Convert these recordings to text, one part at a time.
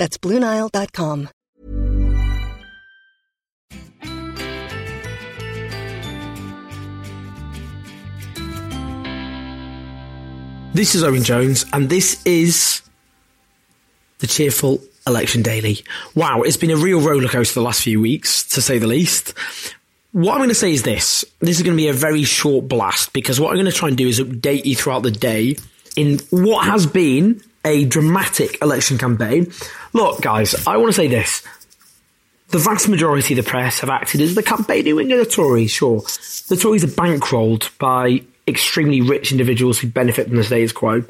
That's BlueNile.com. This is Owen Jones, and this is the Cheerful Election Daily. Wow, it's been a real rollercoaster the last few weeks, to say the least. What I'm going to say is this. This is going to be a very short blast because what I'm going to try and do is update you throughout the day in what has been a dramatic election campaign. Look, guys, I want to say this. The vast majority of the press have acted as the campaigning wing of the Tories, sure. The Tories are bankrolled by extremely rich individuals who benefit from the status quo,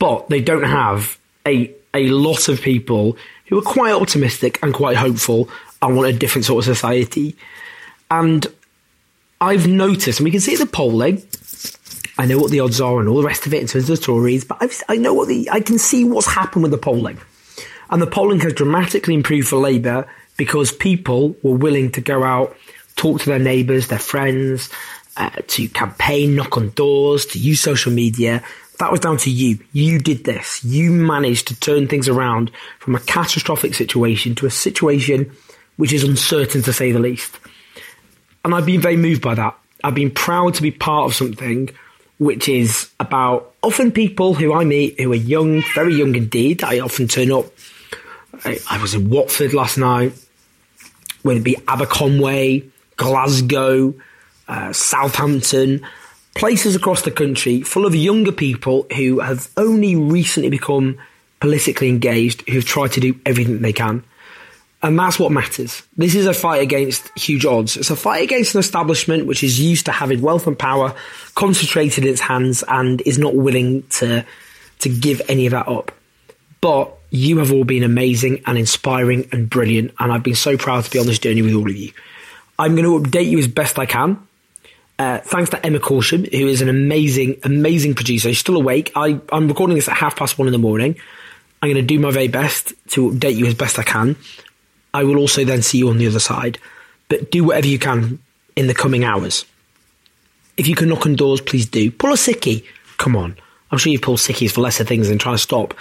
but they don't have a a lot of people who are quite optimistic and quite hopeful and want a different sort of society. And I've noticed, and we can see the polling. I know what the odds are and all the rest of it in terms of the Tories, but I've, I know what the I can see what's happened with the polling, and the polling has dramatically improved for Labour because people were willing to go out, talk to their neighbours, their friends, uh, to campaign, knock on doors, to use social media. That was down to you. You did this. You managed to turn things around from a catastrophic situation to a situation which is uncertain to say the least. And I've been very moved by that. I've been proud to be part of something which is about often people who I meet who are young, very young indeed. I often turn up. I, I was in Watford last night, whether it be Aberconwy, Glasgow, uh, Southampton, places across the country full of younger people who have only recently become politically engaged, who've tried to do everything they can. And that's what matters. This is a fight against huge odds. It's a fight against an establishment which is used to having wealth and power concentrated in its hands and is not willing to, to give any of that up. But you have all been amazing and inspiring and brilliant. And I've been so proud to be on this journey with all of you. I'm going to update you as best I can. Uh, thanks to Emma Corsham, who is an amazing, amazing producer. She's still awake. I, I'm recording this at half past one in the morning. I'm going to do my very best to update you as best I can. I will also then see you on the other side. But do whatever you can in the coming hours. If you can knock on doors, please do. Pull a sickie. Come on. I'm sure you've pulled sickies for lesser things than trying to stop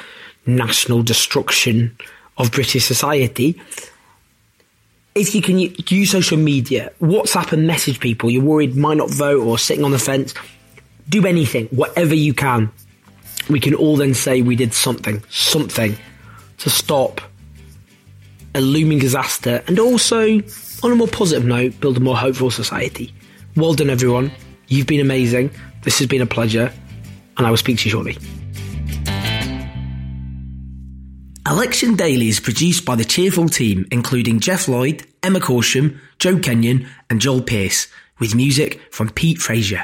national destruction of British society if you can use social media, WhatsApp and message people you're worried might not vote or sitting on the fence, do anything, whatever you can. We can all then say we did something, something to stop a looming disaster and also, on a more positive note, build a more hopeful society. Well done, everyone. You've been amazing. This has been a pleasure, and I will speak to you shortly. Election Daily is produced by the cheerful team, including Jeff Lloyd, Emma Corsham, Joe Kenyon, and Joel Pierce, with music from Pete Frazier.